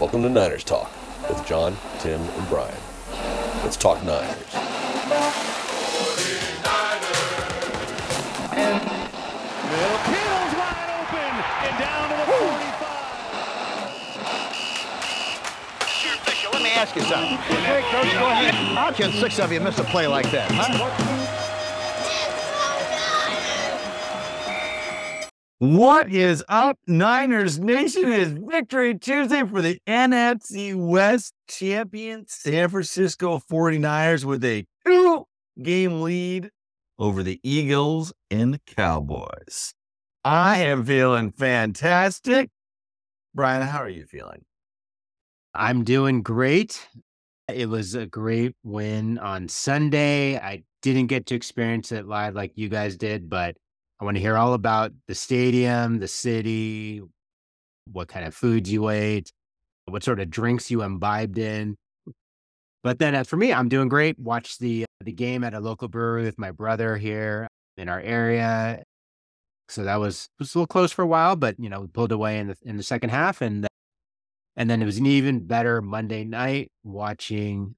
Welcome to Niners Talk with John, Tim, and Brian. Let's talk Niners. And Filipino's wide open and down to the 45. Sure, Fisher, let me ask you something. Hey, Coach, go ahead. How can six of you miss a play like that, huh? What is up, Niners Nation? It is Victory Tuesday for the NFC West champion San Francisco 49ers with a two game lead over the Eagles and the Cowboys. I am feeling fantastic. Brian, how are you feeling? I'm doing great. It was a great win on Sunday. I didn't get to experience it live like you guys did, but I want to hear all about the stadium, the city, what kind of foods you ate, what sort of drinks you imbibed in. But then, as for me, I'm doing great. Watched the uh, the game at a local brewery with my brother here in our area. So that was was a little close for a while, but you know, we pulled away in the in the second half, and and then it was an even better Monday night watching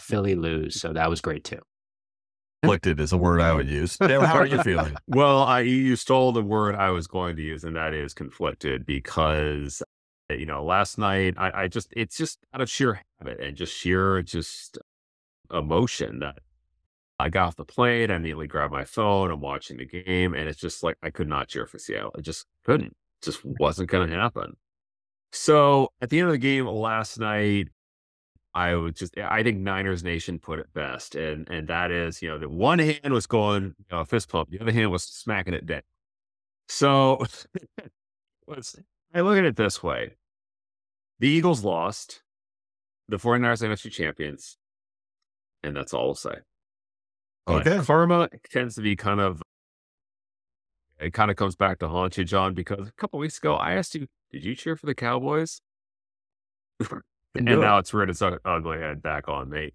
Philly lose. So that was great too. Conflicted is a word I would use. How are you feeling? Well, I you stole the word I was going to use, and that is conflicted because eh, you know last night I, I just it's just out of sheer habit and just sheer just emotion that I got off the plane, I immediately grabbed my phone, I'm watching the game, and it's just like I could not cheer for Seattle. I just couldn't. It just wasn't going to happen. So at the end of the game last night, I would just I think Niners Nation put it best, and and that is you know the one hand was going you know, fist pump, the other hand was smacking it down. So let's I look at it this way: the Eagles lost, the 49ers are NFC champions, and that's all I'll say. But Okay. karma tends to be kind of it kind of comes back to haunt you, John, because a couple weeks ago I asked you, did you cheer for the Cowboys? and it. now it's rid its ugly head back on me.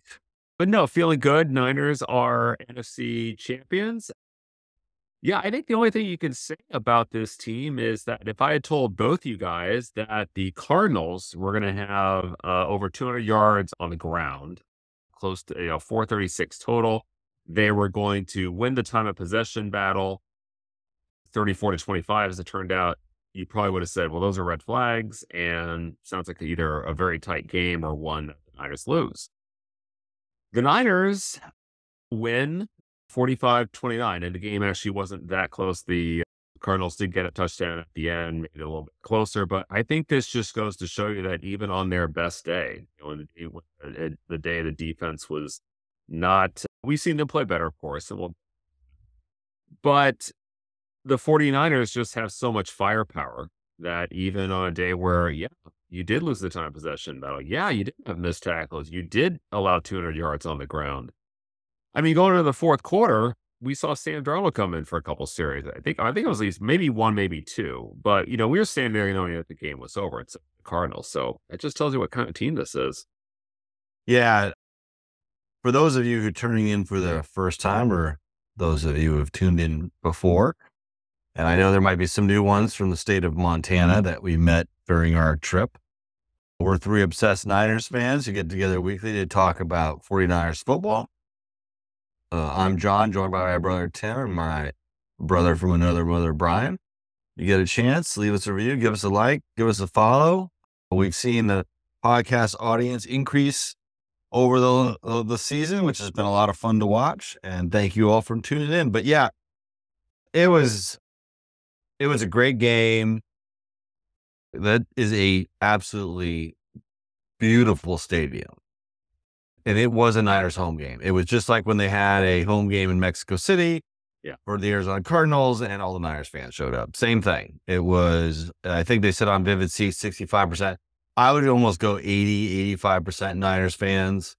But no, feeling good. Niners are NFC champions. Yeah, I think the only thing you can say about this team is that if I had told both you guys that the Cardinals were going to have uh, over 200 yards on the ground, close to you know 436 total, they were going to win the time of possession battle, 34 to 25, as it turned out. You probably would have said, "Well, those are red flags," and sounds like either a very tight game or one the Niners lose. The Niners win 45 29, and the game actually wasn't that close. The Cardinals did get a touchdown at the end, made it a little bit closer, but I think this just goes to show you that even on their best day, you know, the- the day the defense was not, we've seen them play better, of course, and we'll, but the 49ers just have so much firepower that even on a day where, yeah, you did lose the time possession battle. Yeah, you did have missed tackles. You did allow 200 yards on the ground. I mean, going into the fourth quarter, we saw Sam Darnold come in for a couple series. I think I think it was at least maybe one, maybe two. But you know, we were standing there knowing that the game was over. It's the Cardinals, so it just tells you what kind of team this is. Yeah. For those of you who are turning in for the first time, or those of you who have tuned in before, and I know there might be some new ones from the state of Montana that we met during our trip. We're three obsessed Niners fans who get together weekly to talk about 49ers football. Uh, I'm John, joined by my brother Tim and my brother from another mother, Brian. You get a chance, leave us a review, give us a like, give us a follow. We've seen the podcast audience increase over the uh, the season, which has been a lot of fun to watch. And thank you all for tuning in. But yeah, it was it was a great game. That is a absolutely beautiful stadium. And it was a Niners home game. It was just like when they had a home game in Mexico City Yeah. for the Arizona Cardinals and all the Niners fans showed up. Same thing. It was, I think they said on Vivid Seats, 65%. I would almost go 80, 85% Niners fans.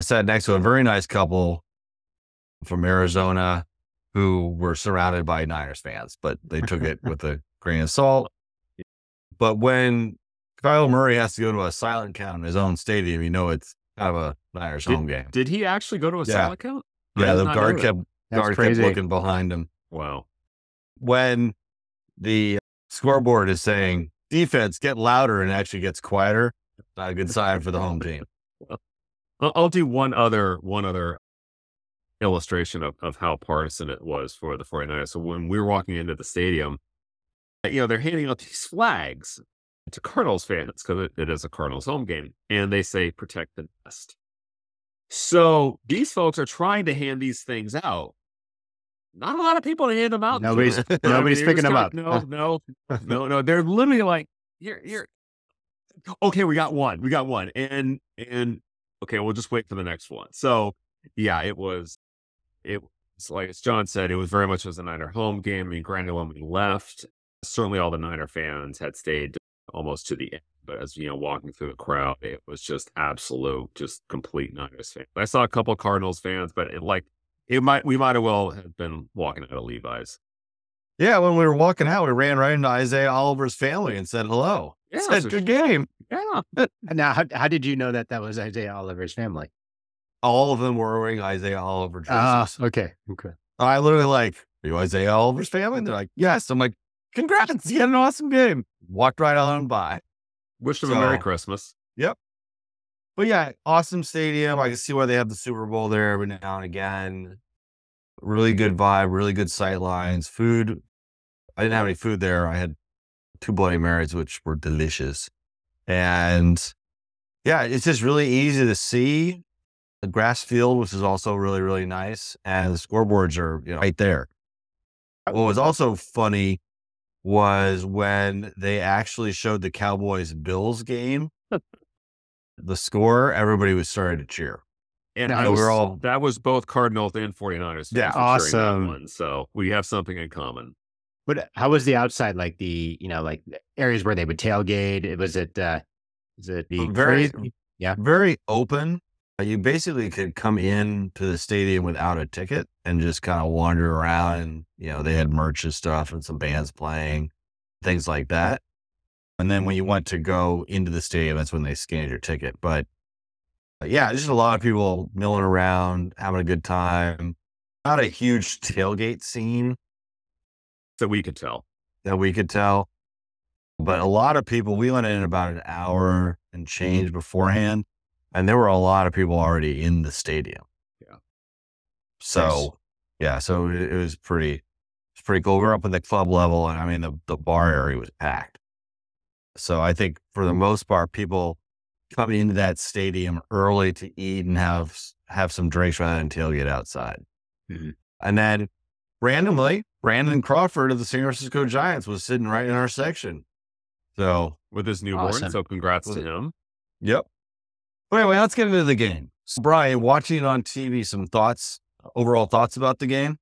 I sat next to a very nice couple from Arizona who were surrounded by Niners fans, but they took it with a grain of salt. But when Kyler Murray has to go to a silent count in his own stadium, you know it's kind of a Niners home game. Did he actually go to a Yeah. silent count? I Yeah, the guard kept That's guard crazy. kept looking behind him. Wow. When the scoreboard is saying defense get louder and actually gets quieter, Not a good sign for the home team. I'll do one other one other illustration of, of how partisan it was for the 49ers. So when we were walking into the stadium, you know, they're handing out these flags to Cardinals fans because it, it is a Cardinals home game, and they say protect the nest. So these folks are trying to hand these things out. Not a lot of people to hand them out. to. Nobody's I mean, nobody's picking them up. No, no, no, no. They're literally like, here, here. Okay, we got one. We got one. And and okay, we'll just wait for the next one. So yeah, it was it was like as John said, it was very much as a Niner home game. I mean, granted, when we left, certainly all the Niner fans had stayed almost to the end. But as you know, walking through the crowd, it was just absolute, just complete Niners fan. I saw a couple of Cardinals fans, but it like it might we might have well have been walking out of Levi's. Yeah, when we were walking out, we ran right into Isaiah Oliver's family and said hello. Yeah, said, so- good game. Yeah. Now, how, how did you know that that was Isaiah Oliver's family? All of them were wearing Isaiah Oliver jerseys. Ah, okay, okay. I literally like, are you Isaiah Oliver's family? And they're like, yes. I'm like, congrats, you had an awesome game. Walked right on by. Wish them a Merry Christmas. Yep. But yeah, awesome stadium. I can see why they have the Super Bowl there every now and again. Really good vibe, really good sight lines. Food. I didn't have any food there. I had two Bloody Marys, which were delicious. And yeah, it's just really easy to see. The grass field, which is also really, really nice. And the scoreboards are you know, right there. What was also funny was when they actually showed the Cowboys Bills game the score, everybody was starting to cheer. And Yeah, I we're was, all- that was both Cardinals and 49ers. Yeah. for cheering that Awesome. One, so we have something in common. But how was the outside? Like the you know like areas where they would tailgate? It was it uh, is it the Very- crazy- Very open. Uh, You basically could come in to the stadium without a ticket and just kind of wander around. And, you know, they had merch and stuff and some bands playing, things like that. And then when you went to go into the stadium, that's when they scanned your ticket. But uh, yeah, just a lot of people milling around, having a good time. Not a huge tailgate scene. that we could tell. that we could tell. But a lot of people, we went in about an hour and change beforehand, and there were a lot of people already in the stadium. Yeah. So, Nice. yeah, so it, it was pretty, it's pretty cool. We're up in the club level, and I mean, the, the bar area was packed. So I think for the most part, people come into that stadium early to eat and have have some drinks rather than tailgate outside. Mhm. And then randomly, Brandon Crawford of the San Francisco Giants was sitting right in our section. So, with his newborn. Awesome. So congrats to him. yep. But anyway, let's get into the game. So, Brian, watching it on TV, some thoughts, overall thoughts about the game?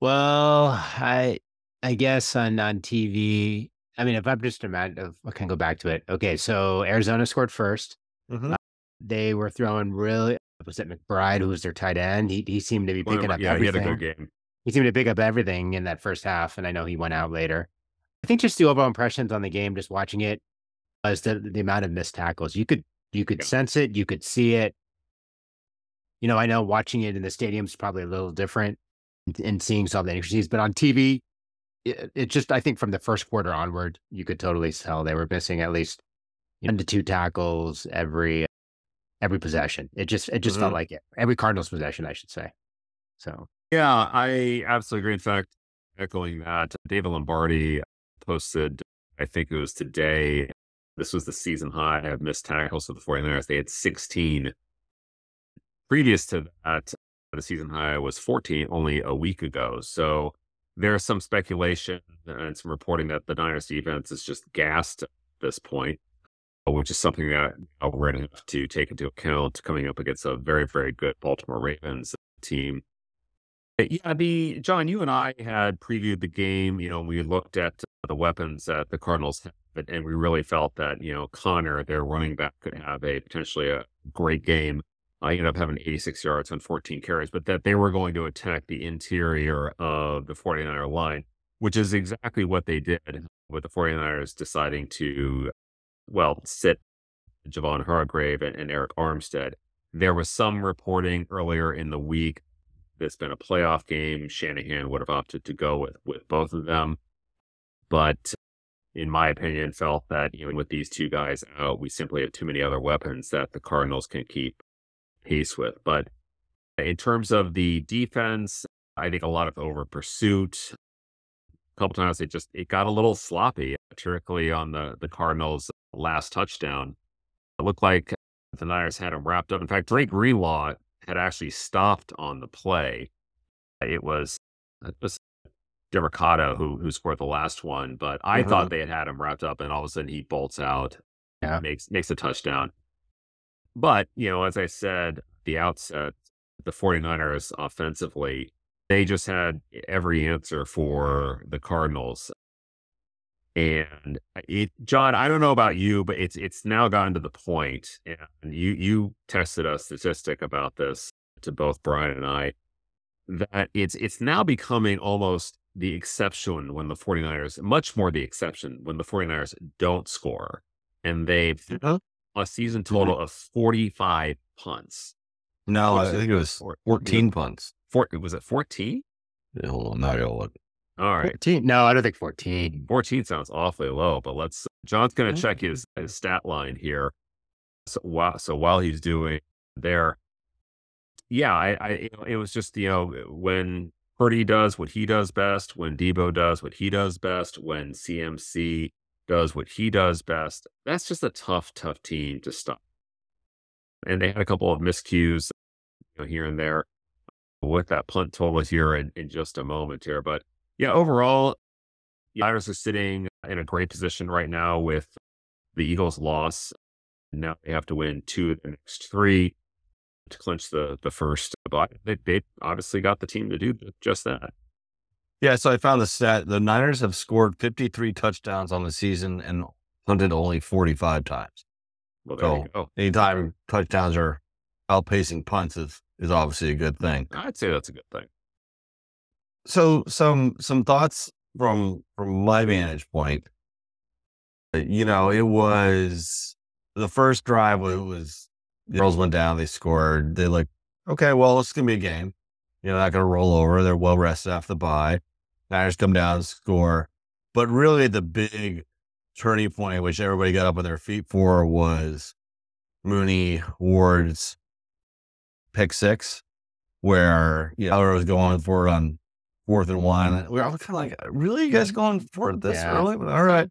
Well, I I guess on on TV. I mean, if I'm just a imagine, I can go back to it. Okay, so Arizona scored first. Mhm. They were throwing really. Was it McBride who was their tight end? He he seemed to be picking my- up yeah, he had a good game. he seemed to pick up everything in that first half, and I know he went out later. I think just the overall impressions on the game, just watching it, was the the amount of missed tackles. You could you could Yeah. sense it, you could see it. You know, I know watching it in the stadium is probably a little different and seeing some of the intricacies, but on TV, it, it just I think from the first quarter onward, you could totally tell they were missing at least one to two tackles every every possession. It just it just felt Mhm. like it every Cardinals possession, I should say. So Yeah, I absolutely agree. In fact, echoing that, David Lombardi posted, I think it was today, this was the season high of missed tackles for the 49ers. They had 16. Previous to that, the season high was 14 only a week ago. So there's some speculation and some reporting that the Niners defense is just gassed at this point, which is something that we're going to have to take into account coming up against a very, very good Baltimore Ravens team. Yeah, the John, you and I had previewed the game. You know, we looked at the weapons that the Cardinals have, and- and we really felt that you know Conner, their running back, could have a potentially a great game. I ended up having 86 yards on 14 carries, but that they were going to attack the interior of the 49er line, which is exactly what they did with the 49ers deciding to, well, sit Javon Hargrave and, and Arik Armstead. There was some reporting earlier in the week it's been a playoff game. Shanahan would have opted to go with with both of them, but in my opinion, felt that know with these two guys out, we simply have too many other weapons that the Cardinals can keep pace with. But in terms of the defense, I think a lot of over pursuit. A couple times it just it got a little sloppy, particularly on the the Cardinals' last touchdown. It looked like the Niners had him wrapped up. In fact, Dre Greenlaw had actually stopped on the play. It was it was Demercado who who scored the last one, but I Uh-huh. thought they had had him wrapped up, and all of a sudden he bolts out, Yeah. makes makes a touchdown. But you know, as I said, at the outset, the 49ers offensively, they just had every answer for the Cardinals. And it, John, I don't know about you, but it's it's now gotten to the point, and you you tested a statistic about this to both Brian and I, that it's it's now becoming almost the exception when the 49ers, much more the exception when the 49ers don't score. And they've Huh? a season mm-hmm. total of 45 punts. No, I think it was Four- 14 punts. Four, was it 14? Yeah, Hold on, now I gotta look. All right. 14? No, I don't think 14. 14 sounds awfully low, but let's. John's going to check his, his stat line here. So while so while he's doing there, yeah, I, I it was just you know when Purdy does what he does best, when Debo does what he does best, when CMC does what he does best. That's just a tough, tough team to stop. And they had a couple of miscues, you know, here and there. With that punt total here in, in just a moment here, but yeah, overall, the Niners are sitting in a great position right now with the Eagles' loss. Now they have to win two of the next three to clinch the the first. But they, they obviously got the team to do just that. Yeah, so I found the stat. The Niners have scored 53 touchdowns on the season and punted only 45 times. Well, there you So- go. Anytime touchdowns are outpacing punts is, is obviously a good thing. I'd say that's a good thing. So some some thoughts from from my vantage point. You know, it was the first drive was, was Girls went down, they scored. They like, okay, well, it's gonna be a game. You know, not gonna roll over. They're well rested after the bye. Niners come down and score. But really the big turning point, which everybody got up on their feet for, was Mooney Ward's pick six, where you know Eller was going for it on fourth and one. We're all kind of like, really, you guys going for it this Yeah. early? All right.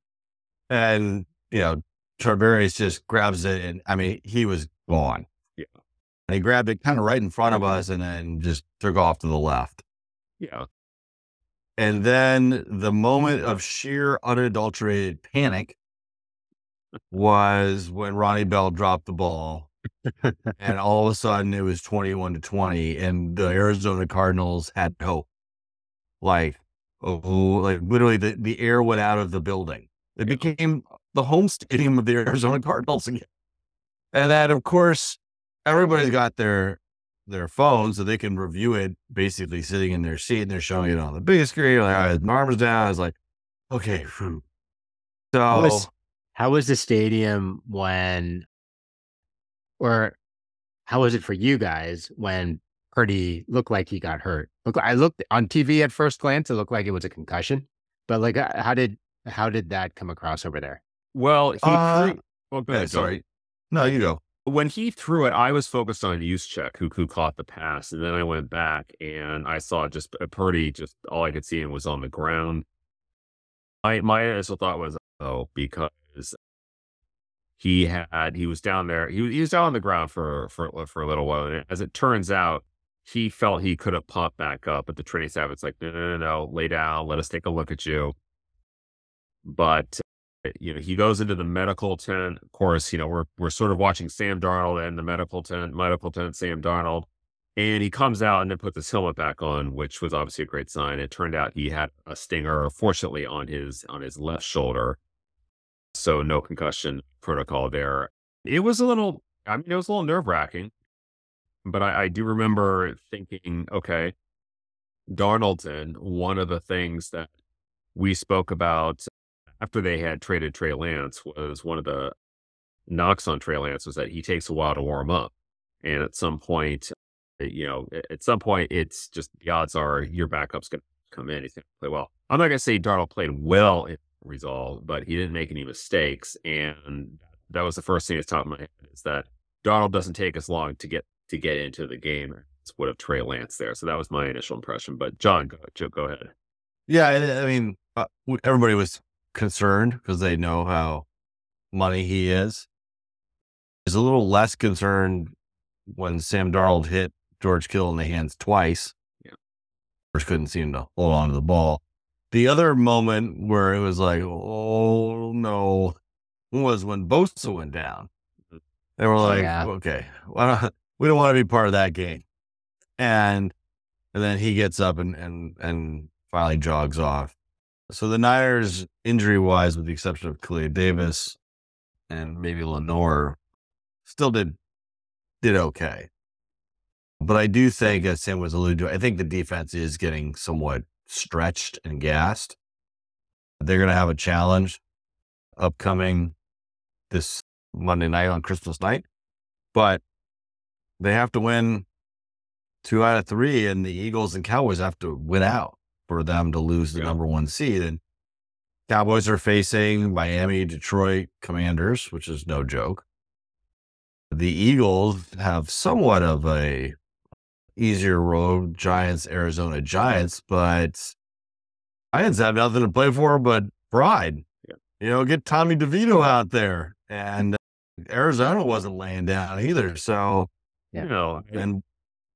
And you know, Charvarius just grabs it, and I mean, he was gone. Yeah. And he grabbed it kind of right in front of us, and then just took off to the left. Yeah, And then the moment of sheer unadulterated panic was when Ronnie Bell dropped the ball. and all of a sudden it was 21 to 20 and the Arizona Cardinals had hope. Like, oh, like literally the, the air went out of the building. It became the home stadium of the Arizona Cardinals again. And then of course everybody's got their their phone so they can review it basically sitting in their seat and they're showing it on the big screen. Like, all right, my arms down. I was like, okay. phew. So How was, how was the stadium when, or how was it for you guys when Purdy looked like he got hurt? Look, I looked on TV at first glance, it looked like it was a concussion, but like, uh, how did how did that come across over there? Well, he Uh, threw. Well, go ahead, John. sorry. No, you go. when he threw it, I was focused on Juszczyk, who who caught the pass, and then I went back and I saw just Purdy. Just all I could see him was on the ground. My my initial thought was, oh, because he had he was down there. He was he was down on the ground for for for a little while, and as it turns out, he felt he could have popped back up, but the training staff was like, no, no, no, no, lay down, let us take a look at you. But you know, he goes into the medical tent. Of course, you know, we're we're sort of watching Sam Darnold and the medical tent, medical tent, Sam Darnold. And he comes out and then puts his helmet back on, which was obviously a great sign. It turned out he had a stinger, fortunately, on his on his left shoulder. So no concussion protocol there. It was a little I mean, it was a little nerve wracking. But I, I do remember thinking, okay, Darnoldson, one of the things that we spoke about after they had traded Trey Lance was one of the knocks on Trey Lance was that he takes a while to warm up. And at some point, uh, you know, at some point, it's just the odds are your backup's going to come in. He's going to play well. I'm not going to say Darnold played well in resolve, but he didn't make any mistakes. And that was the first thing that's top of my head is that Darnold doesn't take as long to get to get into the game as would have Trey Lance there. So that was my initial impression. But John, go, Joe, go ahead. Yeah, I I mean, uh, everybody was concerned because they know how money he is. Is a little less concerned when Sam Darnold hit George Kittle in the hands twice. Yeah. First couldn't seem to hold on to the ball. The other moment where it was like, oh no, was when Bosa went down. Mm-hmm. They were like, Yeah. okay, why don't, we don't want to be part of that game. And and then he gets up and and and finally jogs off. So the Niners, injury wise, with the exception of Khalil Davis and maybe Lenoir, still did did okay. But I do think, as Sam was alluding to, I think the defense is getting somewhat stretched and gassed. They're going to have a challenge upcoming this Monday night on Christmas night, but they have to win two out of three, and the Eagles and Cowboys have to win out for them to lose the Yeah. number one seed. And Cowboys are facing Miami, Detroit Commanders, which is no joke. The Eagles have somewhat of a easier road, Giants, Arizona Giants, but Giants have nothing to play for but pride. Yeah. You know, get Tommy DeVito out there. And Arizona wasn't laying down either. So, Yeah. You know, and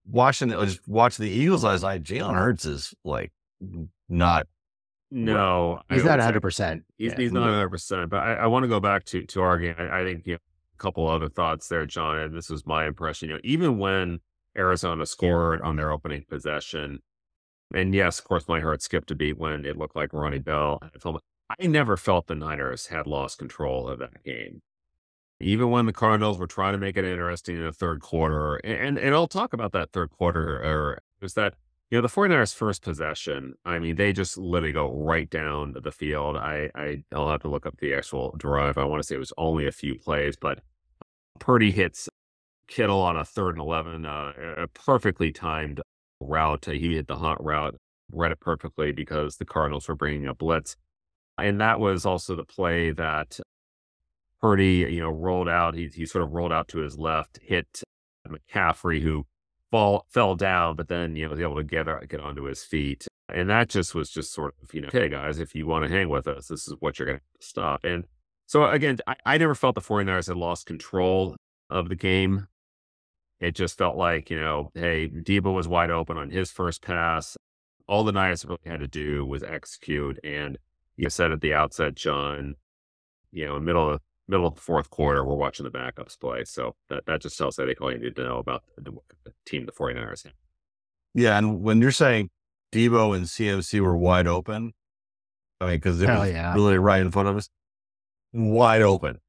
watching it, just watch the Eagles, I was like, Jalen Hurts is like not. No, He's not 100. percent He's, he's not 100, percent but I, I want to go back to to our game. I, I think you know, a couple other thoughts there, John. And this was my impression. You know, even when Arizona scored on their opening possession, and yes, of course, my heart skipped a beat when it looked like Ronnie Bell. I never felt the Niners had lost control of that game. Even when the Cardinals were trying to make it interesting in the third quarter, and and I'll talk about that third quarter, or was that you know, the 49ers first possession, I mean, they just literally go right down the field. I, I I'll have to look up the actual drive. I want to say it was only a few plays, but Purdy hits Kittle on a third and 11, uh, a perfectly timed route. He hit the hot route, read it perfectly because the Cardinals were bringing a blitz. And that was also the play that Purdy, you know, rolled out. He, he sort of rolled out to his left, hit McCaffrey, who fall fell down, but then you know was able to get uh, get onto his feet, and that just was just sort of you know, hey guys, if you want to hang with us, this is what you're going to stop. And so again, I, I never felt the 49ers had lost control of the game. It just felt like you know, hey, Debo was wide open on his first pass. All the Niners really had to do was execute, and you said at the outset, John, you know, in the middle of middle of the fourth quarter, we're watching the backups play. So that, that just tells I think all you need to know about the, the team the 49ers have. Yeah. And when you're saying Debo and CMC were wide open, I mean, because it Hell was yeah. really right in front of us, wide open.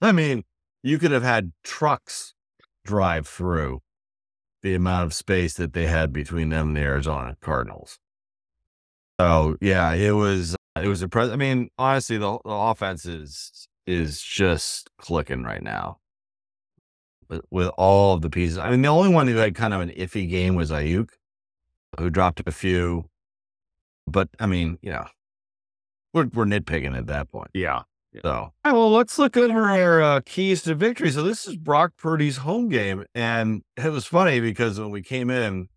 I mean, you could have had trucks drive through the amount of space that they had between them and the Arizona Cardinals. So yeah, it was it was impressive. I mean, honestly, the, the offense is is just clicking right now with, with all of the pieces. I mean, the only one who had kind of an iffy game was Aiyuk, who dropped a few. But I mean, you know, we're we're nitpicking at that point. Yeah. So, all right, well, let's look at our uh, keys to victory. So this is Brock Purdy's home game, and it was funny because when we came in,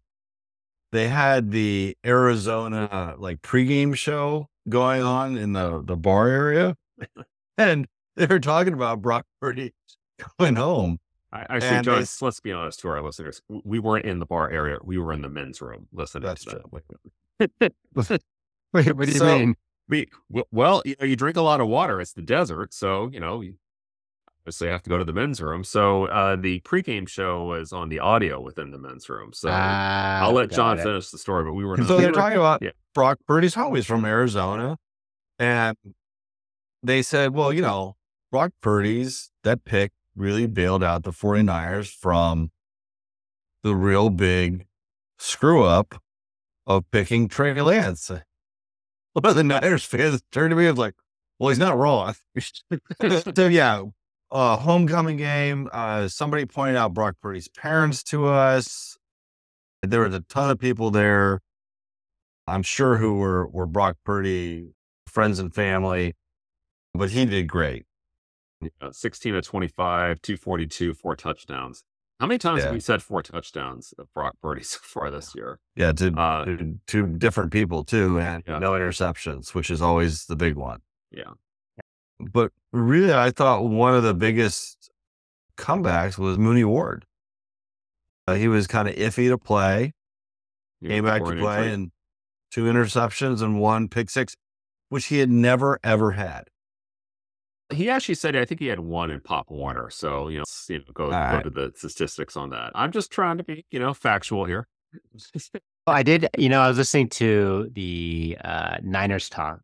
they had the Arizona like pregame show going on in the the bar area, and they were talking about Brock Purdy going home. I, I see, John, let's be honest to our listeners. We weren't in the bar area. We were in the men's room listening. That's to true. that. Wait, what do you So- mean? We, well, you know, you drink a lot of water. It's the desert. So, you know, you obviously have to go to the men's room. So uh, the pregame show was on the audio within the men's room. So Ah, I'll let John it. finish the story, but we were not. so they're talking about yeah. Brock Purdy's home. He's from Arizona. And they said, well, you know, Brock Purdy's, that pick really bailed out the 49ers from the real big screw up of picking Trey Lance. Of the Niners fans turned to me and like, well, he's not wrong. so, yeah, uh, homecoming game. Uh, somebody pointed out Brock Purdy's parents to us. There was a ton of people there. I'm sure who were were Brock Purdy friends and family, but he did great. Yeah, 16 of 25, 242, four touchdowns. How many times Yeah. have we said four touchdowns of Brock Purdy so far this year? Yeah, to, Uh, to, to different people too, and Yeah. no interceptions, which is always the big one. Yeah. But really, I thought one of the biggest comebacks was Mooney Ward. Uh, he was kind of iffy to play, Yeah, came back to play, and two interceptions and one pick six, which he had never ever had. He actually said, I think he had one in Pop Warner. So, you know, you know go, go right. to the statistics on that. I'm just trying to be, you know, factual here. Well, I did, you know, I was listening to the uh, Niners talk,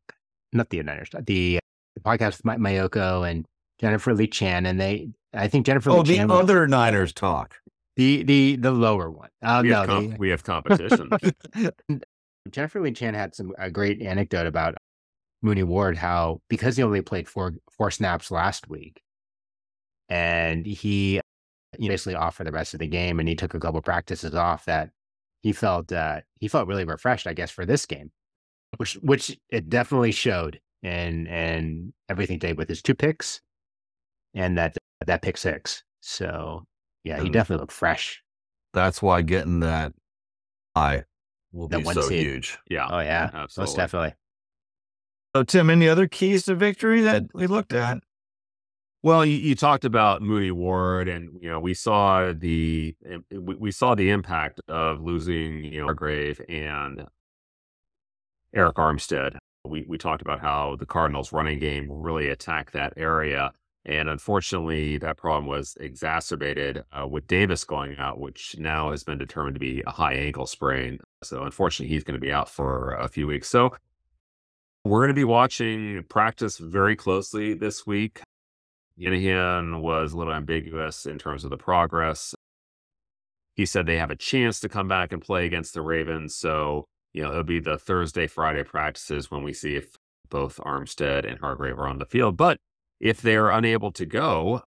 not the Niners talk, the, the podcast with Mi- Maiocco and Jennifer Lee Chan, and they, I think Jennifer Oh, Lee the Chan, was- other Niners talk. the the the lower one. Oh we, no, have com- the, we have competition. Jennifer Lee Chan had some a great anecdote about Mooney Ward, how because he only played four four snaps last week, and he you know, basically off for the rest of the game, and he took a couple practices off. That he felt uh, he felt really refreshed, I guess, for this game, which which it definitely showed, and and everything today with his two picks, and that that pick six. So yeah, he And- definitely looked fresh. That's why getting that eye will That be one so seed. huge. yeah. Oh yeah, absolutely. most definitely. So, Tim, any other keys to victory that we looked at? Well, you, you talked about Mooney Ward, and you know we saw the we, saw the impact of losing you know Hargrave and Arik Armstead. We we talked about how the Cardinals' running game really attacked that area, and unfortunately, that problem was exacerbated uh, with Davis going out, which now has been determined to be a high ankle sprain. So, unfortunately, he's going to be out for a few weeks. So. We're going to be watching practice very closely this week. Shanahan was a little ambiguous in terms of the progress. He said they have a chance to come back and play against the Ravens. So, you know, it'll be the Thursday, Friday practices when we see if both Armstead and Hargrave are on the field. But if they're unable to go,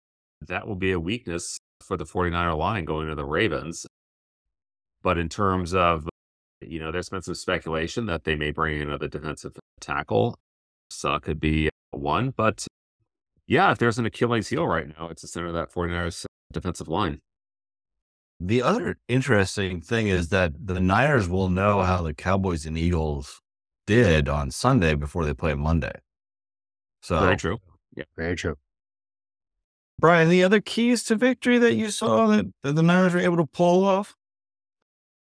that will be a weakness for the 49er line going to the Ravens. But in terms of, you know, there's been some speculation that they may bring in another defensive tackle. So it could be one. But yeah, if there's an Achilles heel right now, it's the center of that 49ers defensive line. The other interesting thing is that the Niners will know how the Cowboys and Eagles did on Sunday before they play Monday. So, Very true. Yeah, Very true. Brian, the other keys to victory that you saw that, that the Niners were able to pull off?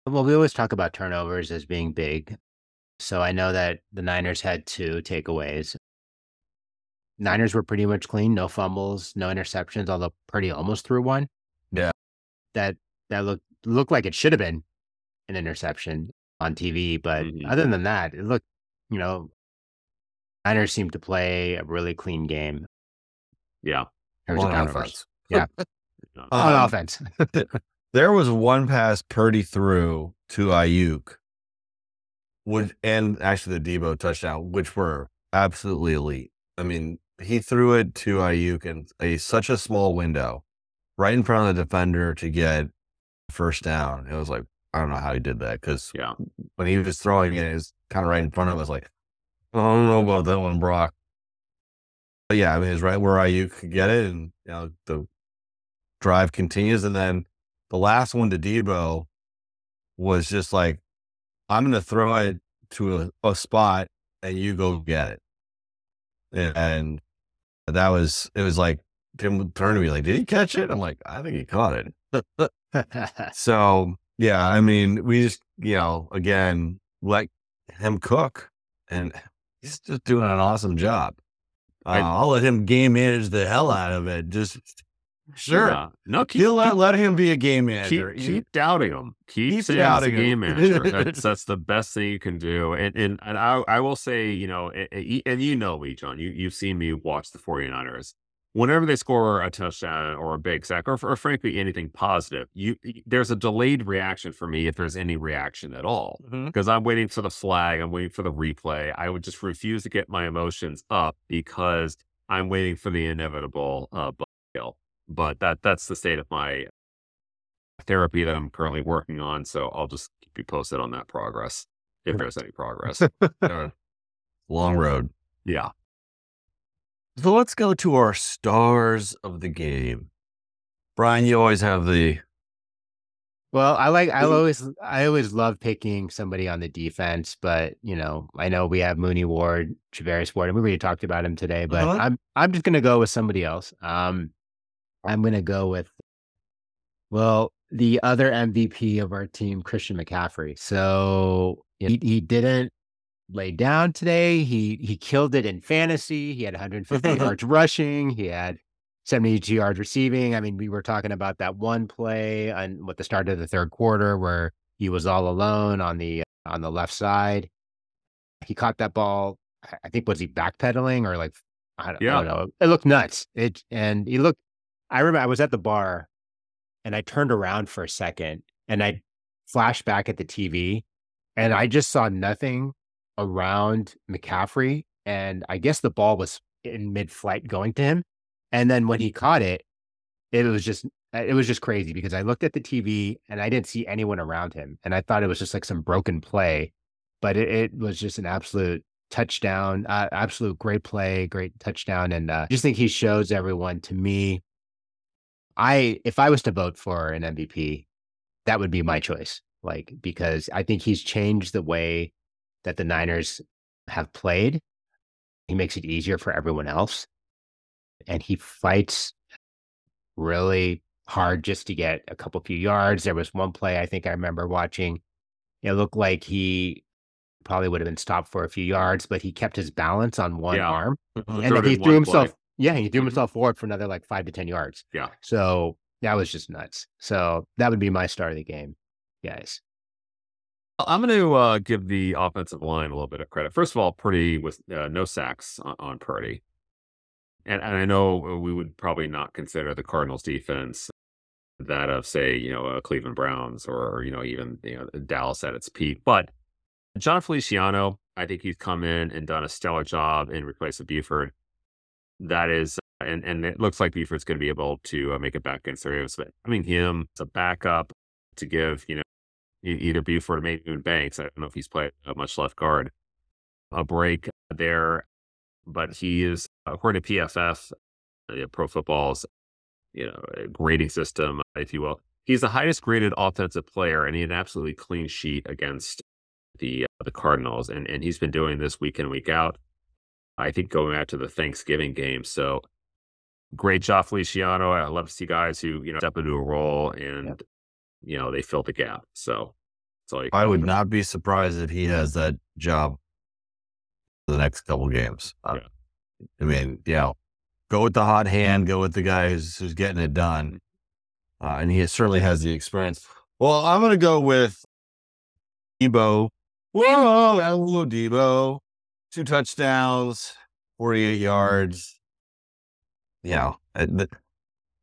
Well, we always talk about turnovers as being big. So I know that the Niners had two takeaways. Niners were pretty much clean, no fumbles, no interceptions, although Purdy almost threw one. Yeah. That that looked looked like it should have been an interception on TV, but Mhm. other than that, it looked, you know, Niners seemed to play a really clean game. Yeah. in terms of On offense. Yeah. On Um, offense. There was one pass Purdy threw to Aiyuk, would and actually the Debo touchdown, which were absolutely elite. I mean, he threw it to Aiyuk in a such a small window, right in front of the defender to get first down. It was like I don't know how he did that because Yeah. when he was throwing it, it was kind of right in front of us. Like I don't know about that one, Brock. But yeah, I mean, it's right where Aiyuk could get it, and you know the drive continues, and then the last one to Debo was just like, I'm going to throw it to a, a spot and you go get it. And, and that was, it was like, Tim turned to me like, did he catch it? I'm like, I think he caught it. so yeah, I mean, we just, you know, again, let him cook and he's just doing an awesome job. Uh, I- I'll let him game manage the hell out of it. Just sure. Yeah. No, keep, You'll let, keep, let him be a game keep, manager. You- keep doubting him. Keep, Keep saying he's a doubting him. game manager. That's, that's the best thing you can do. And and, and I, I will say, you know, and, and you know me, John, you, you've seen me watch the 49ers. Whenever they score a touchdown or a big sack, or, or frankly anything positive, you there's a delayed reaction for me if there's any reaction at all. Because I'm waiting for the flag, I'm waiting for the replay. I would just refuse to get my emotions up because I'm waiting for the inevitable uh, butt kill. But that that's the state of my therapy that I'm currently working on. So I'll just keep you posted on that progress if there's any progress. Uh, long road. Yeah. So let's go to our stars of the game. Brian, you always have the Well, I like I always I always love picking somebody on the defense, but you know, I know we have Mooney Ward, Charvarius Ward, and we already talked about him today, but Uh-huh. I'm I'm just gonna go with somebody else. Um I'm gonna go with well, the other MVP of our team, Christian McCaffrey. So he, he didn't lay down today. He he killed it in fantasy. He had 150 yards rushing. He had 72 yards receiving. I mean, we were talking about that one play on what the start of the third quarter where he was all alone on the on the left side. He caught that ball. I- think was he backpedaling or like I don't, I don't know. It looked nuts. It and he looked. I remember I was at the bar, and I turned around for a second, and I flashed back at the TV, and I just saw nothing around McCaffrey, and I guess the ball was in mid-flight going to him, and then when he caught it, it was just it was just crazy because I looked at the TV and I didn't see anyone around him, and I thought it was just like some broken play, but it, it was just an absolute touchdown, uh, absolute great play, great touchdown, and uh, just think he shows everyone. To me, I if I was to vote for an MVP, that would be my choice. Like because I think he's changed the way that the Niners have played. He makes it easier for everyone else, and he fights really hard just to get a couple few yards. There was one play I think I remember watching. It looked like he probably would have been stopped for a few yards, but he kept his balance on one Yeah. arm and then he threw himself. play. Yeah, he threw Mhm. himself forward for another like five to ten yards. Yeah. So that was just nuts. So that would be my star of the game, guys. I'm going to uh, give the offensive line a little bit of credit. First of all, Purdy with uh, no sacks on, on Purdy. And, and I know we would probably not consider the Cardinals defense that of, say, you know, uh, Cleveland Browns or, you know, even you know Dallas at its peak. But Jon Feliciano, I think he's come in and done a stellar job in replace of Burford. That is, and and it looks like Burford's going to be able to uh, make it back against the Ravens. But having him as a backup to give, you know, either Burford or maybe even Banks. I don't know if he's played uh, much left guard. A break there, but he is according to PFF, uh, Pro Football's you know uh, grading system, if you will. He's the highest graded offensive player, and he had an absolutely clean sheet against the uh, the Cardinals, and and he's been doing this week in week out. I think going back to the Thanksgiving game, so great job, Feliciano. I love to see guys who you know step into a role and you know they fill the gap. So that's all you I would not be surprised if he has that job for the next couple games. Uh, Yeah. I mean, yeah, go with the hot hand, go with the guy who's, who's getting it done. Uh, and he certainly has the experience. Well, I'm going to go with Debo. Whoa, hello, Debo. Two touchdowns, 48 yards. You know, uh,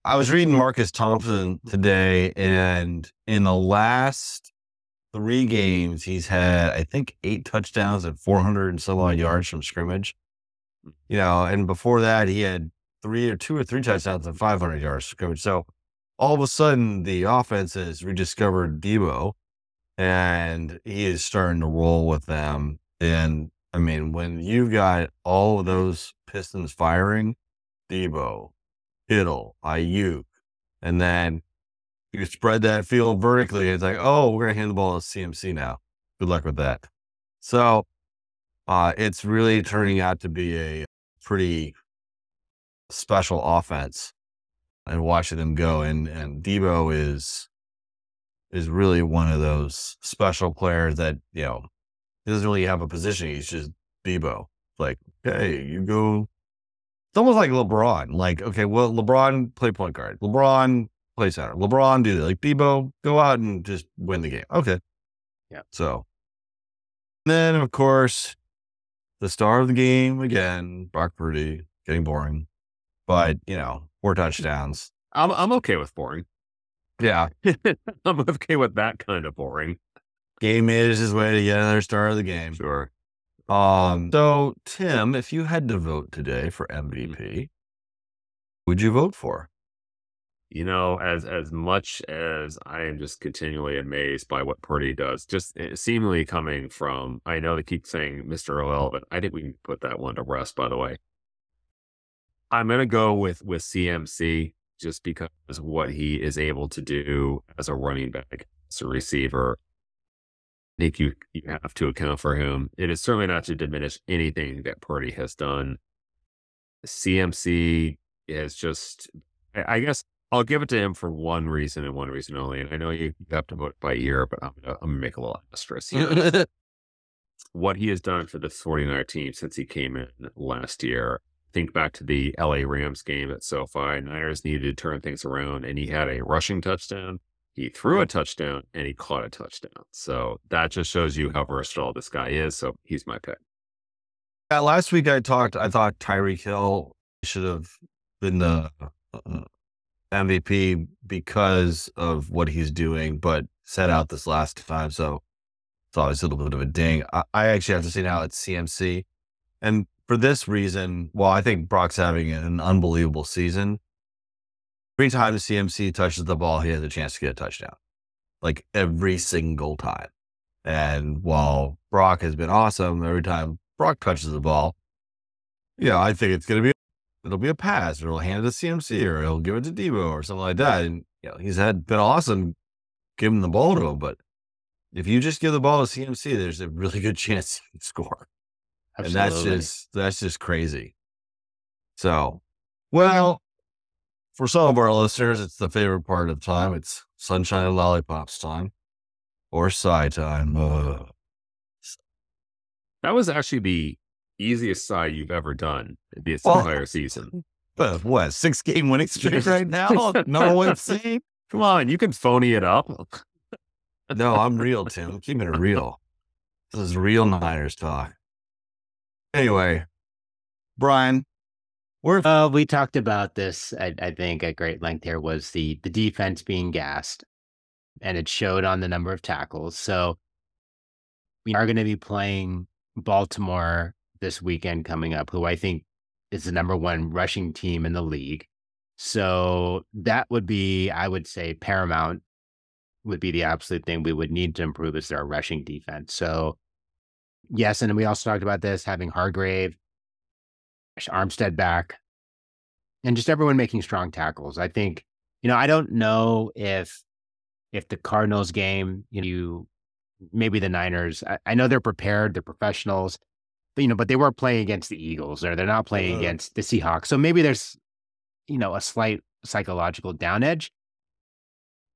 I was reading Marcus Thompson today, and in the last three games, he's had, I think, eight touchdowns and 400 and some odd yards from scrimmage. You know, and before that, he had three or two or three touchdowns and 500 yards from scrimmage. So all of a sudden, the offense has rediscovered Debo, and he is starting to roll with them. And I mean, when you've got all of those pistons firing, Debo, Kittle, Aiyuk, and then you spread that field vertically. It's like, oh, we're gonna hand the ball to CMC now. Good luck with that. So, uh, it's really turning out to be a pretty special offense, and watching them go. And and Debo is is really one of those special players that you know he doesn't really have a position. He's just Debo. Like, hey, you go. It's almost like LeBron. Like, okay, well, LeBron play point guard. LeBron play center. LeBron do that. Like Debo, go out and just win the game. Okay. Yeah. So then, of course, the star of the game again, Brock Purdy, getting boring, but you know, four touchdowns. I'm I'm okay with boring. Yeah. I'm okay with that kind of boring. Game managed his way to get another star of the game. Sure. Um, so Tim, if you had to vote today for MVP, would you vote for? you know, as as much as I am just continually amazed by what Purdy does, just eh, seemingly coming from, I know they keep saying Mr. Irrelevant. I think we can put that one to rest, by the way. I'm gonna go with with CMC just because what he is able to do as a running back, as a receiver. I think you you have to account for him. It is certainly not to diminish anything that Purdy has done. CMC is just, I guess, I'll give it to him for one reason and one reason only. And I know you, have to vote by ear, but I'm gonna, I'm gonna make a little asterisk here. what he has done for the 49er team since he came in last year. Think back to the LA Rams game at SoFi. Niners needed to turn things around, and he had a rushing touchdown. He threw a touchdown and he caught a touchdown. So that just shows you how versatile this guy is. So he's my pick. Yeah, last week I talked. I thought Tyreek Hill should have been the uh, MVP because of what he's doing, but set out this last time. So it's always a little bit of a ding. I, I actually have to say now it's CMC. And for this reason, well, I think Brock's having an unbelievable season. Every time the CMC touches the ball, he has a chance to get a touchdown. Like every single time. And while Brock has been awesome, every time Brock touches the ball, yeah, I think it's going to be it'll be a pass, or he'll hand it to CMC, or he'll give it to Deebo, or something like that. And you know, he's had been awesome giving the ball to him, but if you just give the ball to CMC, there's a really good chance he can score, Absolutely. and that's just that's just crazy. So, well, for some of our listeners, it's the favorite part of the time. It's sunshine and lollipops time, or sigh time. Uh, That was actually the easiest side you've ever done this Well- entire season. but what six game winning streak right now? No one saying. Come on, you can phony it up. No, I'm real, Tim. I'm keeping it real. This is real Niners talk. Anyway, Brian, Uh, we talked about this, I, I think, at great length here was the the defense being gassed, and it showed on the number of tackles. So we are going to be playing Baltimore this weekend coming up, who I think is the number one rushing team in the league. So that would be, I would say, paramount would be the absolute thing we would need to improve is their rushing defense. So yes, and we also talked about this having Hargrave, Armstead back, and just everyone making strong tackles. I think, you know, I don't know if if the Cardinals game, you know, you maybe the Niners. I, I know they're prepared, they're professionals, but you know, but they were playing against the Eagles, or they're not playing Uh. against the Seahawks. So maybe there's, you know, a slight psychological down edge.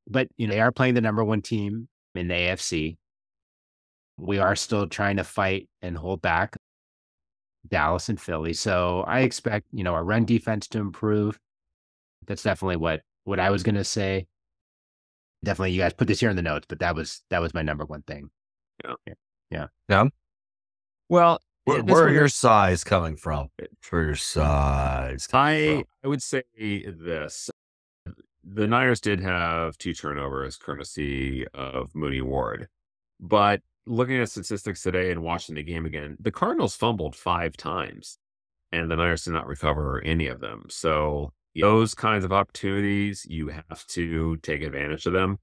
But you know, they are playing the number one team in the AFC. We are still trying to fight and hold back Dallas and Philly. So I expect, you know, our run defense to improve. That's definitely what what I was gonna say. Definitely you guys put this here in the notes, but that was that was my number one thing. Yeah. Yeah. Yeah. yeah. Well, where, where are your size coming from? For your size, I I would say this. The Niners did have two turnovers courtesy of Mooney Ward. But looking at statistics today and watching the game again, the Cardinals fumbled five times and the Niners did not recover any of them. So those kinds of opportunities, you have to take advantage of them.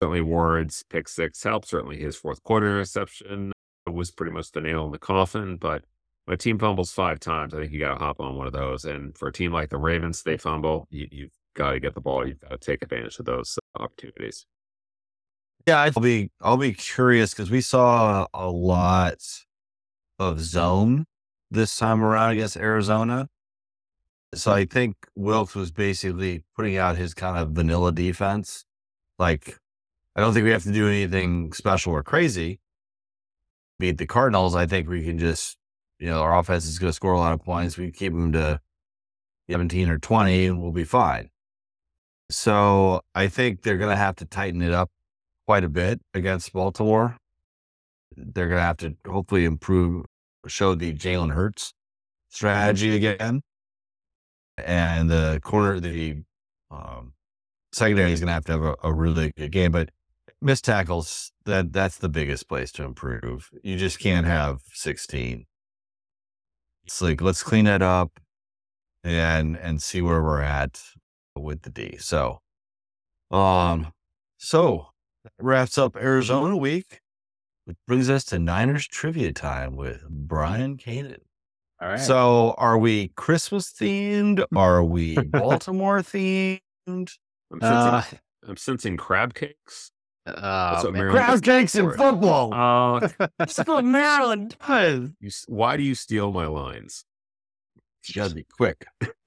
Certainly Ward's pick six helped. Certainly his fourth quarter interception was pretty much the nail in the coffin, but when a team fumbles five times, I think you got to hop on one of those. And for a team like the Ravens, they fumble. You, you've got to get the ball. You've got to take advantage of those opportunities. Yeah, I'll be I'll be curious because we saw a lot of zone this time around against Arizona. So I think Wilks was basically putting out his kind of vanilla defense. Like, I don't think we have to do anything special or crazy. Beat the Cardinals. I think we can just, you know, our offense is going to score a lot of points. We keep them to 17 or 20 and we'll be fine. So I think they're going to have to tighten it up quite a bit against Baltimore. They're going to have to hopefully improve, show the Jalen Hurts strategy again. And the corner, the um, secondary is going to have to have a, a really good game. But missed tackles, that that's the biggest place to improve. You just can't have 16. It's like, let's clean that up and and see where we're at with the D. So, um, so that wraps up Arizona week, which brings us to Niners trivia time with Brian Kanan. All right. So, are we Christmas themed? Are we Baltimore themed? I'm sensing, Uh, I'm sensing crab cakes. uh, what man. Maryland- Crab cakes and Or- football. Uh, That's what Maryland does. you, why do you steal my lines? You gotta be quick.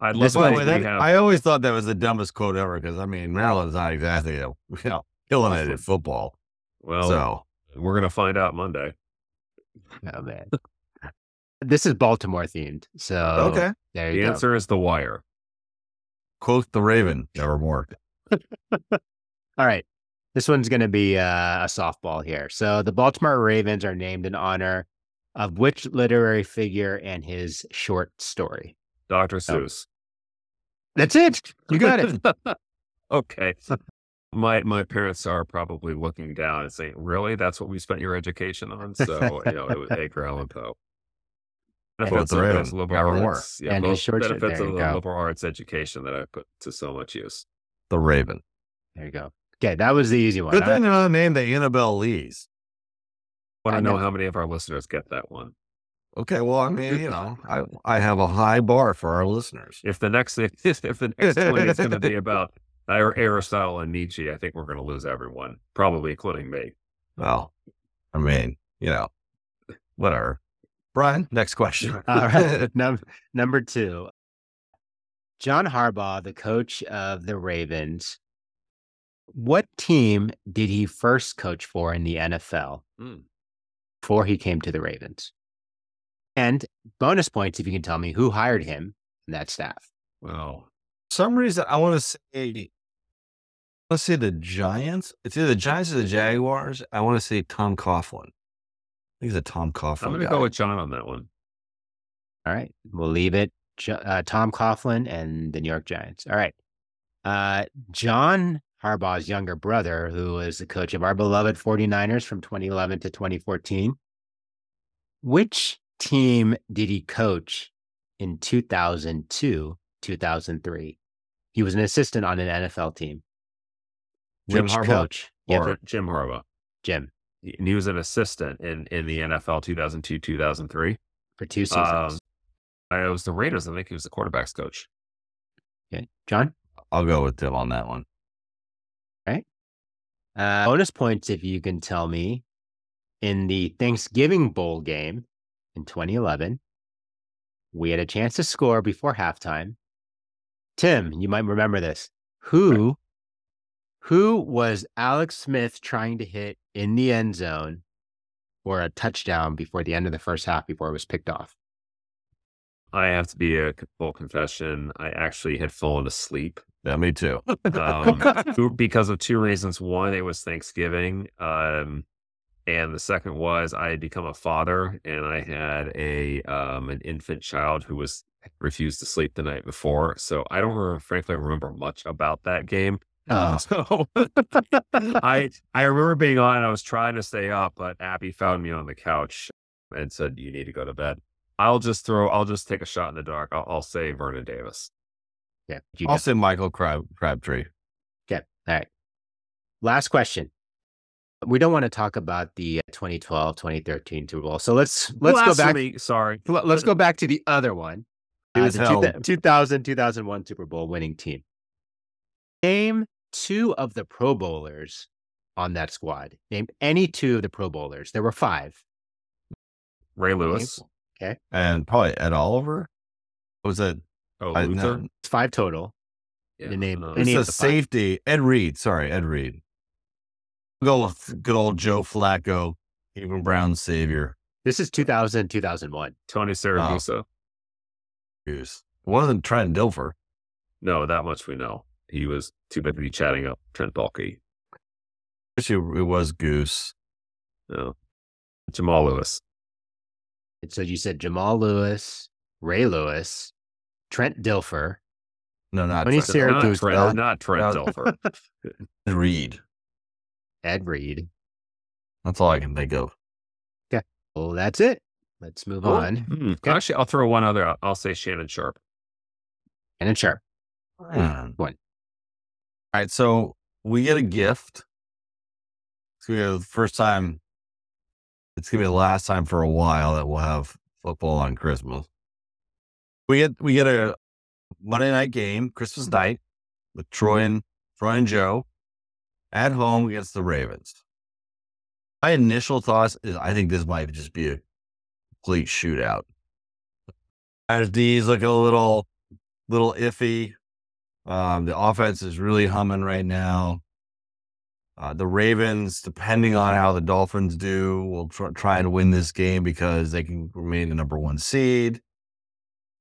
I'd love This to one- think By we the way, that- I always thought that was the dumbest quote ever because I mean Maryland's not exactly you know killing it at football. well, so we're gonna find out Monday. Oh man. This is Baltimore themed. So okay, there The you go. answer is the wire. quote the Raven nevermore. All right. This one's going to be uh, a softball here. So the Baltimore Ravens are named in honor of which literary figure and his short story? Dr. Seuss. That's it. You got it. okay. My my parents are probably looking down and saying, "Really? That's what we spent your education on?" So you know, it was Edgar Allan Poe. Benefits the of Raven. those liberal Got more. arts, yeah, And both his short story- benefits of the go. liberal arts education that I put to so much use. The Raven. There you go. Okay, that was the easy one. Good All thing right. they're not named the Annabel Lees. Want I to know know. how many of our listeners get that one? Okay, well, I mean, you know, I I have a high bar for our listeners. If the next if the next one is going to be about Ar- Aristotle and Nietzsche, I think we're going to lose everyone, probably including me. Well, I mean, you know, whatever. Brian, next question. All right. Num- number two. John Harbaugh, the coach of the Ravens, what team did he first coach for in the NFL Hmm. before he came to the Ravens? And bonus points if you can tell me who hired him and that staff. Well, some reason I want to say, let's say the Giants. It's either the Giants or the Jaguars. I want to say Tom Coughlin. I think it's a Tom Coughlin. I'm going to go with John on that one. All right. We'll leave it. Uh, Tom Coughlin and the New York Giants. All right. Uh, John Harbaugh's younger brother, who was the coach of our beloved 49ers from 2011 to 2014. Which team did he coach in 2002, 2003? He was an assistant on an NFL team. Jim Which Harbaugh? coach? Yeah, Or Jim Harbaugh. Jim, And he was an assistant in, in the NFL 2002, 2003. for two seasons. Um, I was the Raiders. I think he was the quarterback's coach. okay. John? I'll go with Tim on that one. Uh, bonus points if you can tell me in the Thanksgiving Bowl game in 2011, we had a chance to score before halftime. Tim, you might remember this. Who who was Alex Smith trying to hit in the end zone for a touchdown before the end of the first half before it was picked off? I have to be a full confession. I actually had fallen asleep Yeah, me too. um, because of two reasons. One, it was Thanksgiving. Um, and the second was I had become a father and I had a um, an infant child who was refused to sleep the night before. So I don't remember, frankly remember much about that game. Oh. So I I remember being on. I was trying to stay up, but Abby found me on the couch and said, "You need to go to bed." I'll just throw. I'll just take a shot in the dark. I'll, I'll say Vernon Davis. Yeah. you I'll know. say Michael Crab Crabtree. Okay. All right. Last question. We don't want to talk about the uh, 2012, 2013 Super Bowl. So let's let's go back. Sorry. Let- Let's go back to the other one. It Uh, was the held. 2000, 2000, 2001 Super Bowl winning team. Name two of the Pro Bowlers on that squad. Name any two of the Pro Bowlers. There were five. Ray Lewis. Okay. And probably Ed Oliver. What was it? Oh, I- Luther. no, It's five total. Yeah, the name- no. Any it's a safety. Ed Reed. Sorry, Ed Reed. Go with good old Joe Flacco, even Brown's savior. This is 2000, 2001. Tony Siragusa. Goose. It wasn't Trent Dilfer. No, that much we know. He was too busy chatting up Trent Bulky. Actually, it was Goose. No. Jamal Lewis. And so you said Jamal Lewis, Ray Lewis, Trent Dilfer, No, not Tony Trent. Not Trent, not Trent. Dilfer. Reed. Ed Reed. That's all I can think of. Well, that's it. Let's move Oh, on. hmm. Actually, I'll throw one other out. I'll say Shannon Sharpe. And it's sharp. Hmm. One. All right, so we get a gift. It's gonna be the first time. It's gonna be the last time for a while that we'll have football on Christmas. We get we get a Monday night game, Christmas night, with Troy and Troy and Joe at home against the Ravens. My initial thoughts is I think this might just be a complete shootout. As D's looking a little little iffy. Um, the offense is really humming right now. Uh, the Ravens, depending on how the Dolphins do, will tr- try and win this game because they can remain the number one seed.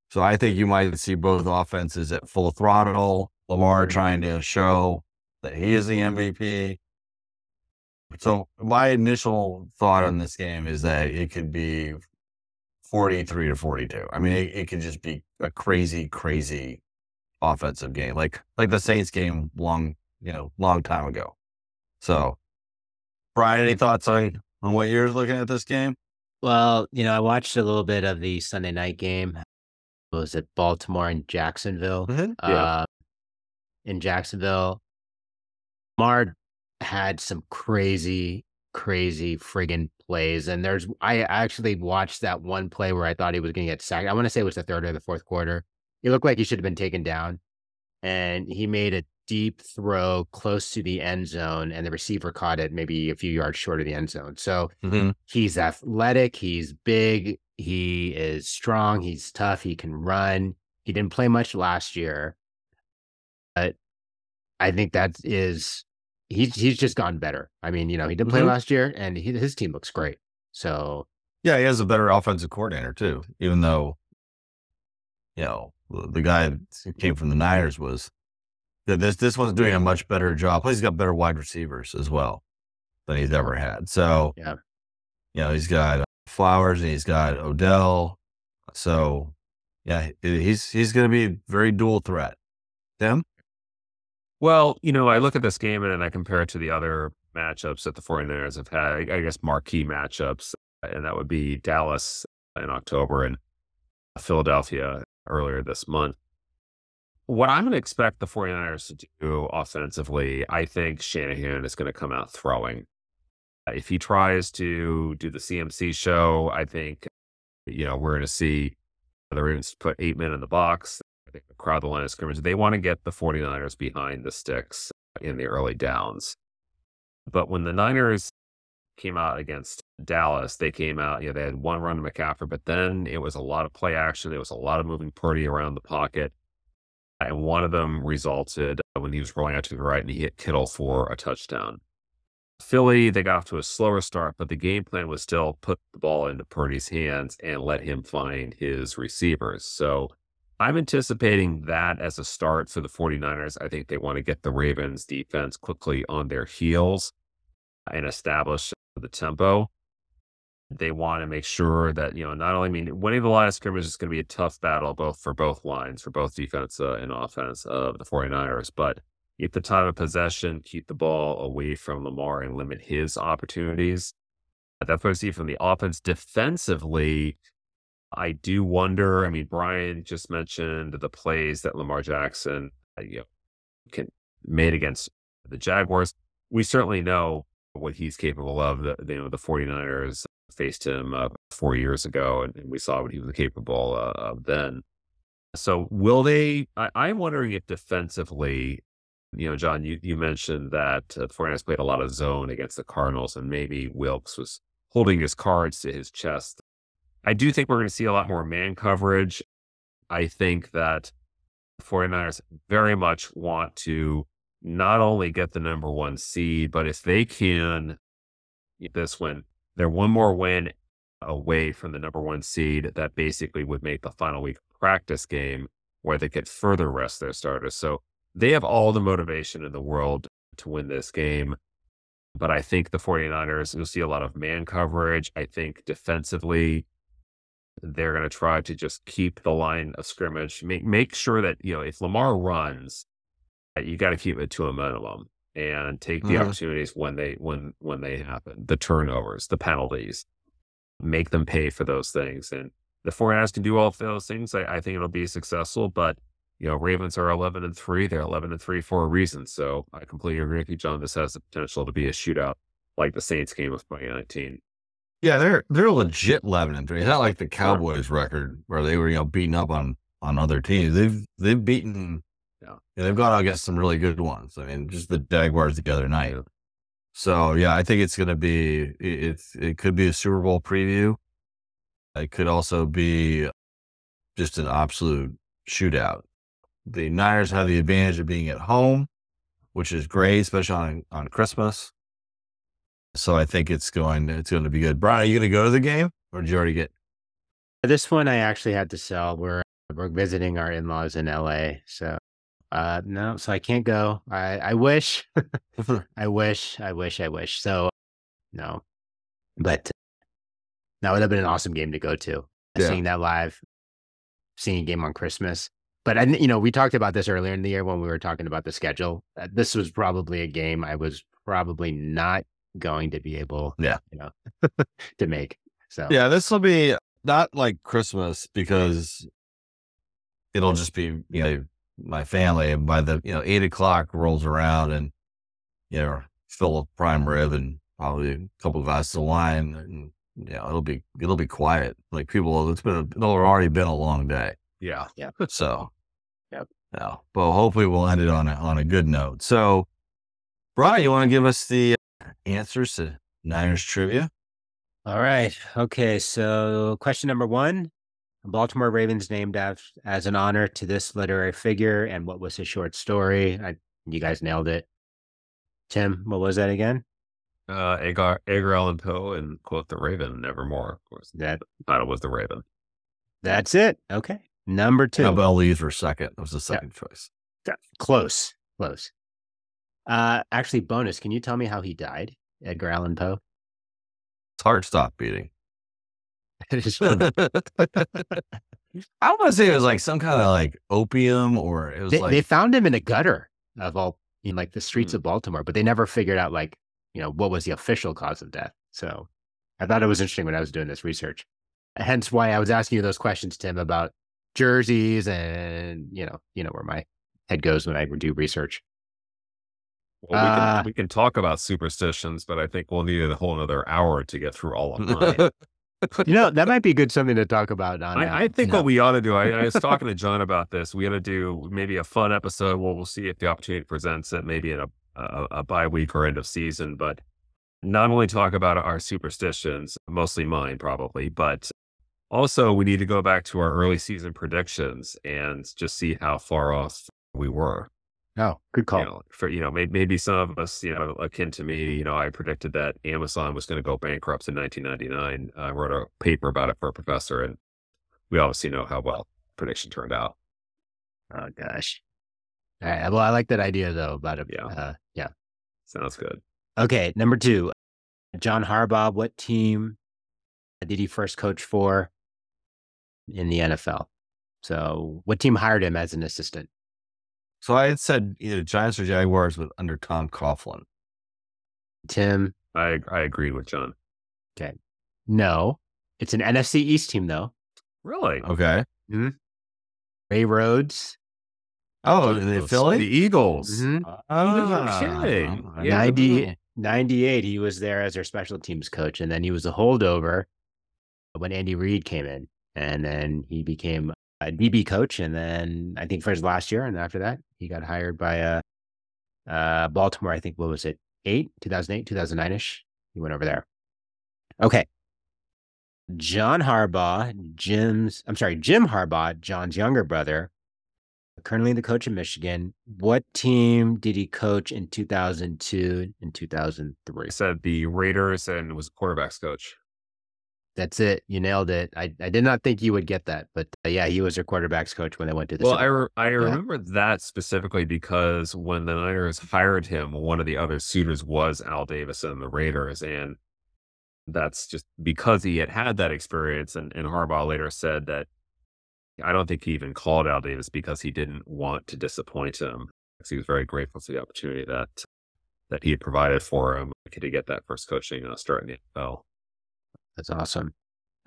So I think you might see both offenses at full throttle. Lamar trying to show that he is the MVP. So my initial thought on this game is that it could be 43 to 42. I mean, it, it could just be a crazy, crazy offensive game, like like the Saints game long, you know, long time ago. So, Brian, any thoughts on on what you're looking at this game? Well, you know, I watched a little bit of the Sunday night game. It was at Baltimore and Jacksonville. Mhm. Yeah. Uh, in Jacksonville, Lamar had some crazy, crazy friggin' plays. And there's, I actually watched that one play where I thought he was going to get sacked. I want to say it was the third or the fourth quarter. It looked like he should have been taken down. And he made a deep throw close to the end zone, and the receiver caught it maybe a few yards short of the end zone. So Mm-hmm. he's athletic, he's big, he is strong, he's tough, he can run. He didn't play much last year, but I think that is he's he's just gotten better. I mean, you know, he didn't play Mhm. last year, and he, his team looks great. So Yeah, he has a better offensive coordinator too, even though, you know, the guy that came from the Niners was this this one's doing a much better job. Plus, he's got better wide receivers as well than he's ever had. So Yeah. you know, he's got uh, Flowers and he's got Odell. So yeah, he's he's going to be very dual threat. Tim, Well, you know, I look at this game and then I compare it to the other matchups that the 49ers have had, I guess marquee matchups, and that would be Dallas in October and Philadelphia earlier this month. What I'm going to expect the 49ers to do offensively, I think Shanahan is going to come out throwing. If he tries to do the CMC show, I think, you know, we're going to see the Ravens put eight men in the box. The crowd the line of scrimmage. They want to get the 49ers behind the sticks in the early downs. But when the Niners came out against Dallas, they came out, you know, they had one run to McCaffrey, but then it was a lot of play action. It was a lot of moving Purdy around the pocket. And one of them resulted when he was rolling out to the right and he hit Kittle for a touchdown. Philly, they got off to a slower start, but the game plan was still put the ball into Purdy's hands and let him find his receivers. So I'm anticipating that as a start for the 49ers. I think they want to get the Ravens defense quickly on their heels and establish the tempo. They want to make sure that, you know, not only, I mean, winning the line of scrimmage is going to be a tough battle both for both lines, for both defense uh, and offense of the 49ers, but keep the time of possession, keep the ball away from Lamar and limit his opportunities. That's what I see from the offense. Defensively, I do wonder. I mean, Brian just mentioned the plays that Lamar Jackson uh, you know, can made against the Jaguars. We certainly know what he's capable of. The you know the 49ers faced him uh, four years ago, and, and we saw what he was capable uh, of then. So will they? I, I'm wondering if defensively, you know, John, you, you mentioned that uh, the 49ers played a lot of zone against the Cardinals, and maybe Wilks was holding his cards to his chest. I do think we're going to see a lot more man coverage. I think that the 49ers very much want to not only get the number one seed, but if they can this win, they're one more win away from the number one seed. That basically would make the final week practice game where they could further rest their starters. So they have all the motivation in the world to win this game. But I think the 49ers, you'll see a lot of man coverage. I think defensively, they're going to try to just keep the line of scrimmage, make, make sure that, you know, if Lamar runs, you got to keep it to a minimum and take the Mhm. opportunities when they, when, when they happen, the turnovers, the penalties, make them pay for those things. And the four ers can do all of those things. I, I think it'll be successful, but you know, Ravens are 11 and three. They're 11 and three for a reason. So I completely agree with you, John. This has the potential to be a shootout like the Saints game of 2019. Yeah, they're they're legit eleven and three. It's not like the Cowboys record where they were you know beating up on on other teams. They've they've beaten. Yeah. They've gone out against some really good ones. I mean, just the Jaguars the other night. So yeah, I think it's going to be it, it's it could be a Super Bowl preview. It could also be just an absolute shootout. The Niners have the advantage of being at home, which is great, especially on on Christmas. So I think it's going it's going to be good. Brian, are you going to go to the game, or did you already get? This one I actually had to sell. We're we're visiting our in laws in LA, so uh no, so I can't go. I I wish, I wish, I wish, I wish. So no, but that would have been an awesome game to go to. Yeah. Seeing that live, seeing a game on Christmas. But I, you know, we talked about this earlier in the year when we were talking about the schedule. Uh, This was probably a game I was probably not going to be able, Yeah. you know, to make. So Yeah, this will be not like Christmas because it'll just be you know my family. And by the you know eight o'clock rolls around, and you know fill a prime rib and probably a couple of glasses of wine, and you know it'll be it'll be quiet. Like people, it's been it'll already been a long day. Yeah. So, Yep. Yeah, but hopefully we'll end it on a, on a good note. So, Brian, you want to give us the answers to Niners trivia? All right. Okay. So, question number one Baltimore Ravens named as, as an honor to this literary figure. And what was his short story? I, you guys nailed it. Tim, what was that again? Uh, Edgar, Edgar Allan Poe and quote the Raven, nevermore. Of course, That title was the Raven. That's it. Okay. Number two. Nobel Leaves were second. That was the second choice. Close. Close. Uh, actually, bonus. Can you tell me how he died? Edgar Allan Poe. His heart stopped beating. It is I want to say it was like some kind of like opium, or it was they, like they found him in a gutter of all in like the streets Hmm. of Baltimore, but they never figured out like you know what was the official cause of death. So I thought it was interesting when I was doing this research. Hence why I was asking you those questions, Tim, about jerseys and you know you know where my head goes when I do research. Well, we, Uh, can, we can talk about superstitions, but I think we'll need a whole another hour to get through all of mine. You know that might be good something to talk about on. I, I think no. what we ought to do, I, I was talking to John about this. We ought to do maybe a fun episode. Well, we'll see if the opportunity presents it, maybe in a, a, a bye week or end of season, but not only talk about our superstitions, mostly mine probably, but also we need to go back to our early season predictions and just see how far off we were. Oh, good call. You know, for you know, maybe, maybe some of us, you know, akin to me, you know, I predicted that Amazon was going to go bankrupt in 1999. I wrote a paper about it for a professor, and we obviously know how well prediction turned out. Oh gosh. All right. Well, I like that idea though about it. Yeah. Uh, yeah. Sounds good. Okay. Number two, John Harbaugh. What team did he first coach for in the NFL? So, what team hired him as an assistant? So I had said either Giants or Jaguars with under Tom Coughlin. Tim. I I agreed with John. Okay. No, it's an NFC East team though. Really? Okay. Ray Rhodes. Oh, the The Philly. Eagles. Mhm. Ah, kidding. I Yeah. didn't 90, 98, he was there as their special teams coach. And then he was a holdover when Andy Reid came in. And then he became a DB coach. And then I think first last year. And after that, he got hired by uh, uh, Baltimore. I think, what was it? Eight, 2008, 2009 ish. He went over there. Okay. John Harbaugh, Jim's, I'm sorry, Jim Harbaugh, John's younger brother, currently the coach of Michigan. What team did he coach in 2002 and 2003? I said the Raiders and was quarterbacks coach. That's it. You nailed it. I, I did not think you would get that, but uh, yeah, he was their quarterbacks coach when they went to the Well, I re- I remember that specifically because when the Niners hired him, one of the other suitors was Al Davis and the Raiders, and that's just because he had had that experience. And, and Harbaugh later said that I don't think he even called Al Davis because he didn't want to disappoint him. Because he was very grateful for the opportunity that that he had provided for him to get that first coaching uh, start in the NFL. That's awesome.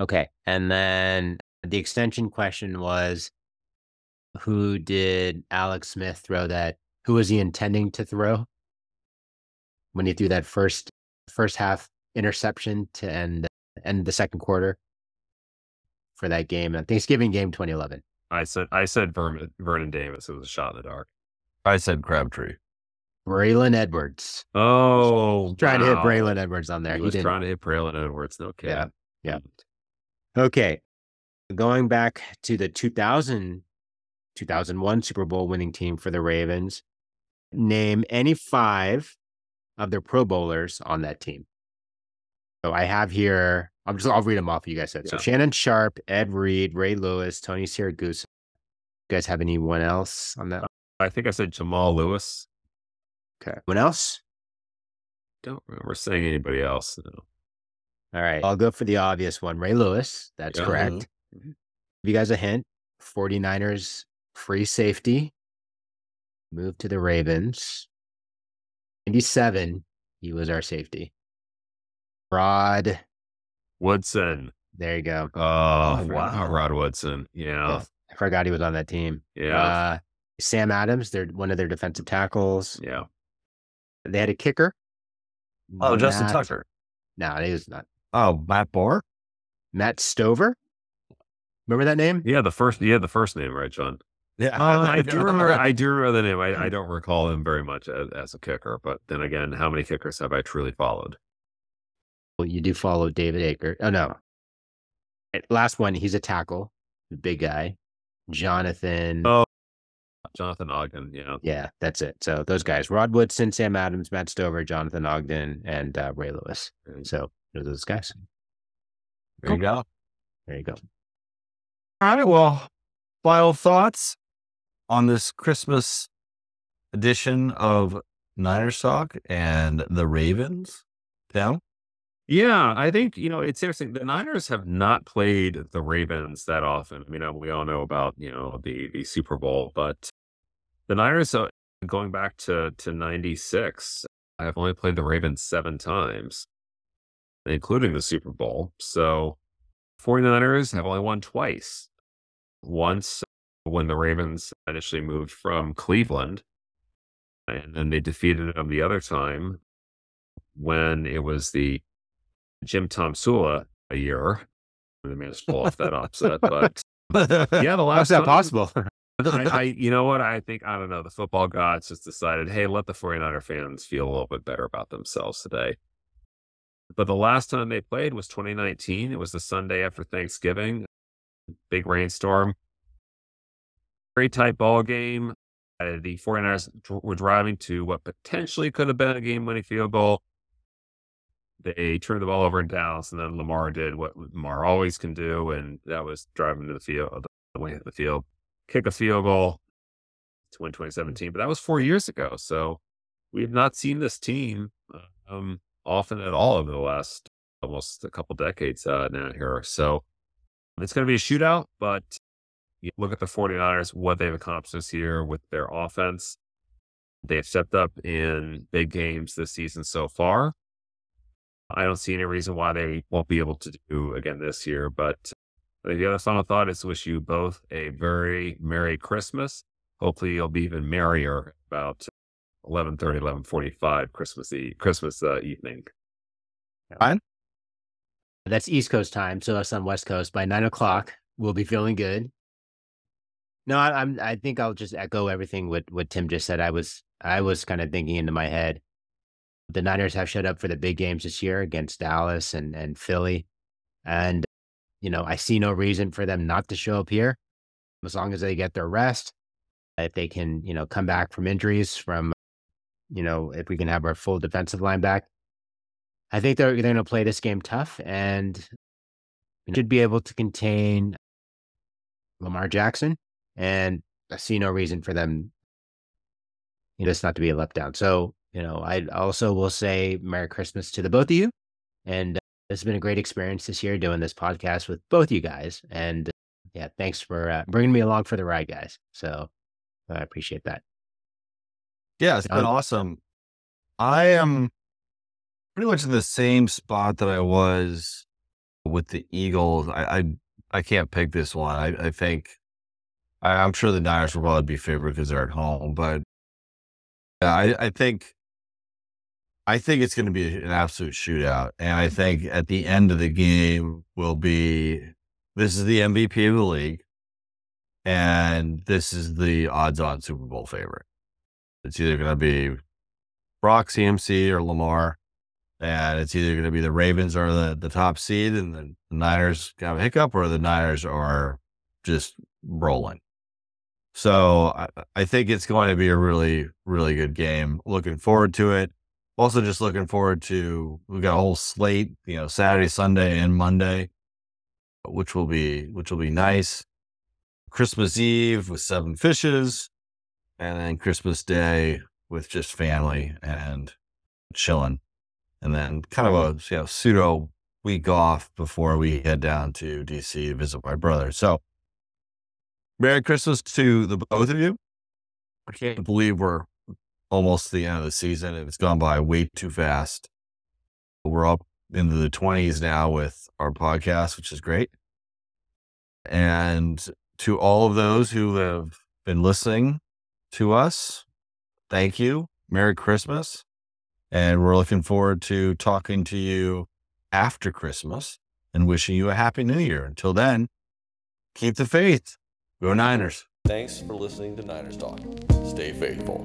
Okay. And then the extension question was Who did Alex Smith throw that? Who was he intending to throw when he threw that first first half interception to end end the second quarter for that game, uh, Thanksgiving game 2011? I said I said Vernon, Vernon Davis. It was a shot in the dark. I said Crabtree. Braylon Edwards. Oh, Trying to hit wow. Braylon Edwards on there. He He was didn't. trying to hit Braylon Edwards. No kidding. Yeah, yeah. Okay. Going back to the 2000, 2001 Super Bowl winning team for the Ravens, name any five of their Pro Bowlers on that team. So I have here, I'm just, I'll read them off you guys said. So Shannon Sharpe, Ed Reed, Ray Lewis, Tony Siragusa. You guys have anyone else on that? I think I said Jamal Lewis. Okay. Anyone else? Don't remember saying anybody else. No. All right. I'll go for the obvious one. Ray Lewis. That's Yeah. correct. Mhm. Give you guys a hint 49ers free safety. Moved to the Ravens. 97, he was our safety. Rod. Woodson. There you go. Oh, Oh, wow. wow. Rod Woodson. Yeah. I forgot he was on that team. Yeah. Uh, Sam Adams, they're one of their defensive tackles. yeah. They had a kicker. Oh, Justin Tucker. No, he was not. Oh, Matt Bohr. Matt Stover. Remember that name? Yeah. The first, yeah, the first name, right, John? Yeah, Uh, I do remember. I do remember the name. I, I don't recall him very much as, as a kicker, but then again, how many kickers have I truly followed? Well, you do follow David Aker. Oh no. Last one, he's a tackle, the big guy. Jonathan. Oh. Jonathan Ogden. Yeah. Yeah, that's it. So those guys, Rod Woodson, Sam Adams, Matt Stover, Jonathan Ogden, and uh, Ray Lewis. So those are those guys. there you go. There you go. All right. Well, final thoughts on this Christmas edition of Niners Talk and the Ravens. Tim? Yeah, I think you know it's interesting. The Niners have not played the Ravens that often. I mean, we all know about you know the the Super Bowl, but the Niners, uh, going back to to '96, I have only played the Ravens seven times, including the Super Bowl. So, 49ers have only won twice. Once when the Ravens initially moved from Cleveland, and then they defeated them the other time when it was the Jim Tomsula a year. They managed to pull off that upset, but yeah, the last How's that time- possible? I, I, you know what? I think I don't know. The football gods just decided, hey, let the 49er fans feel a little bit better about themselves today. But the last time they played was 2019. It was the Sunday after Thanksgiving. Big rainstorm. Very tight ball game. Uh, the 49ers dr- were driving to what potentially could have been a game winning field goal. They turned the ball over in Dallas, and then Lamar did what Lamar always can do, and that was driving to the field, the way of the field, kick a field goal to win 2017. But that was four years ago. So we have not seen this team um, often at all over the last almost a couple decades uh, now here. So it's going to be a shootout, but look at the 49ers, what they've accomplished this year with their offense. They've stepped up in big games this season so far. I don't see any reason why they won't be able to do again this year. But the other final thought is to wish you both a very Merry Christmas. Hopefully you'll be even merrier about 11.30, 11.45 Christmas Eve, Christmas uh, evening. Fine. That's East Coast time. So us on West Coast by nine o'clock, we'll be feeling good. No, I, I'm. I think I'll just echo everything what what Tim just said. I was I was kind of thinking into my head. The Niners have showed up for the big games this year against Dallas and and Philly, and you know I see no reason for them not to show up here, as long as they get their rest. If they can, you know, come back from injuries, from, you know, if we can have our full defensive line back, I think they're, they're going to play this game tough and should be able to contain Lamar Jackson. And I see no reason for them, you know, it's not to be a letdown. So, you know, I also will say Merry Christmas to the both of you. And it's been a great experience this year doing this podcast with both you guys. And yeah, thanks for uh, bringing me along for the ride, guys. So I appreciate that. Yeah, it's been Um, awesome. I am pretty much in the same spot that I was with the Eagles. I I, I can't pick this one. I, I think I, I'm sure the Niners will probably be favored because they're at home, but yeah, I, I think I think it's going to be an absolute shootout, and I think at the end of the game will be this is the MVP of the league, and this is the odds-on Super Bowl favorite. It's either going to be Brock, CMC, or Lamar, and it's either going to be the Ravens or the the top seed, and the Niners have a hiccup, or the Niners are just rolling. So I, I think it's going to be a really, really good game. Looking forward to it. Also, just looking forward to we've got a whole slate, you know, Saturday, Sunday, and Monday, which will be which will be nice. Christmas Eve with seven fishes, and then Christmas Day with just family and chilling, and then kind of a you know pseudo week off before we head down to DC to visit my brother. So Merry Christmas to the both of you. I can't believe we're almost the end of the season. It's gone by way too fast. We're up into the 20s now with our podcast, which is great. And to all of those who have been listening to us, thank you. Merry Christmas. And we're looking forward to talking to you after Christmas and wishing you a happy new year. Until then, keep the faith. Go Niners. Thanks for listening to Niners Talk. Stay faithful.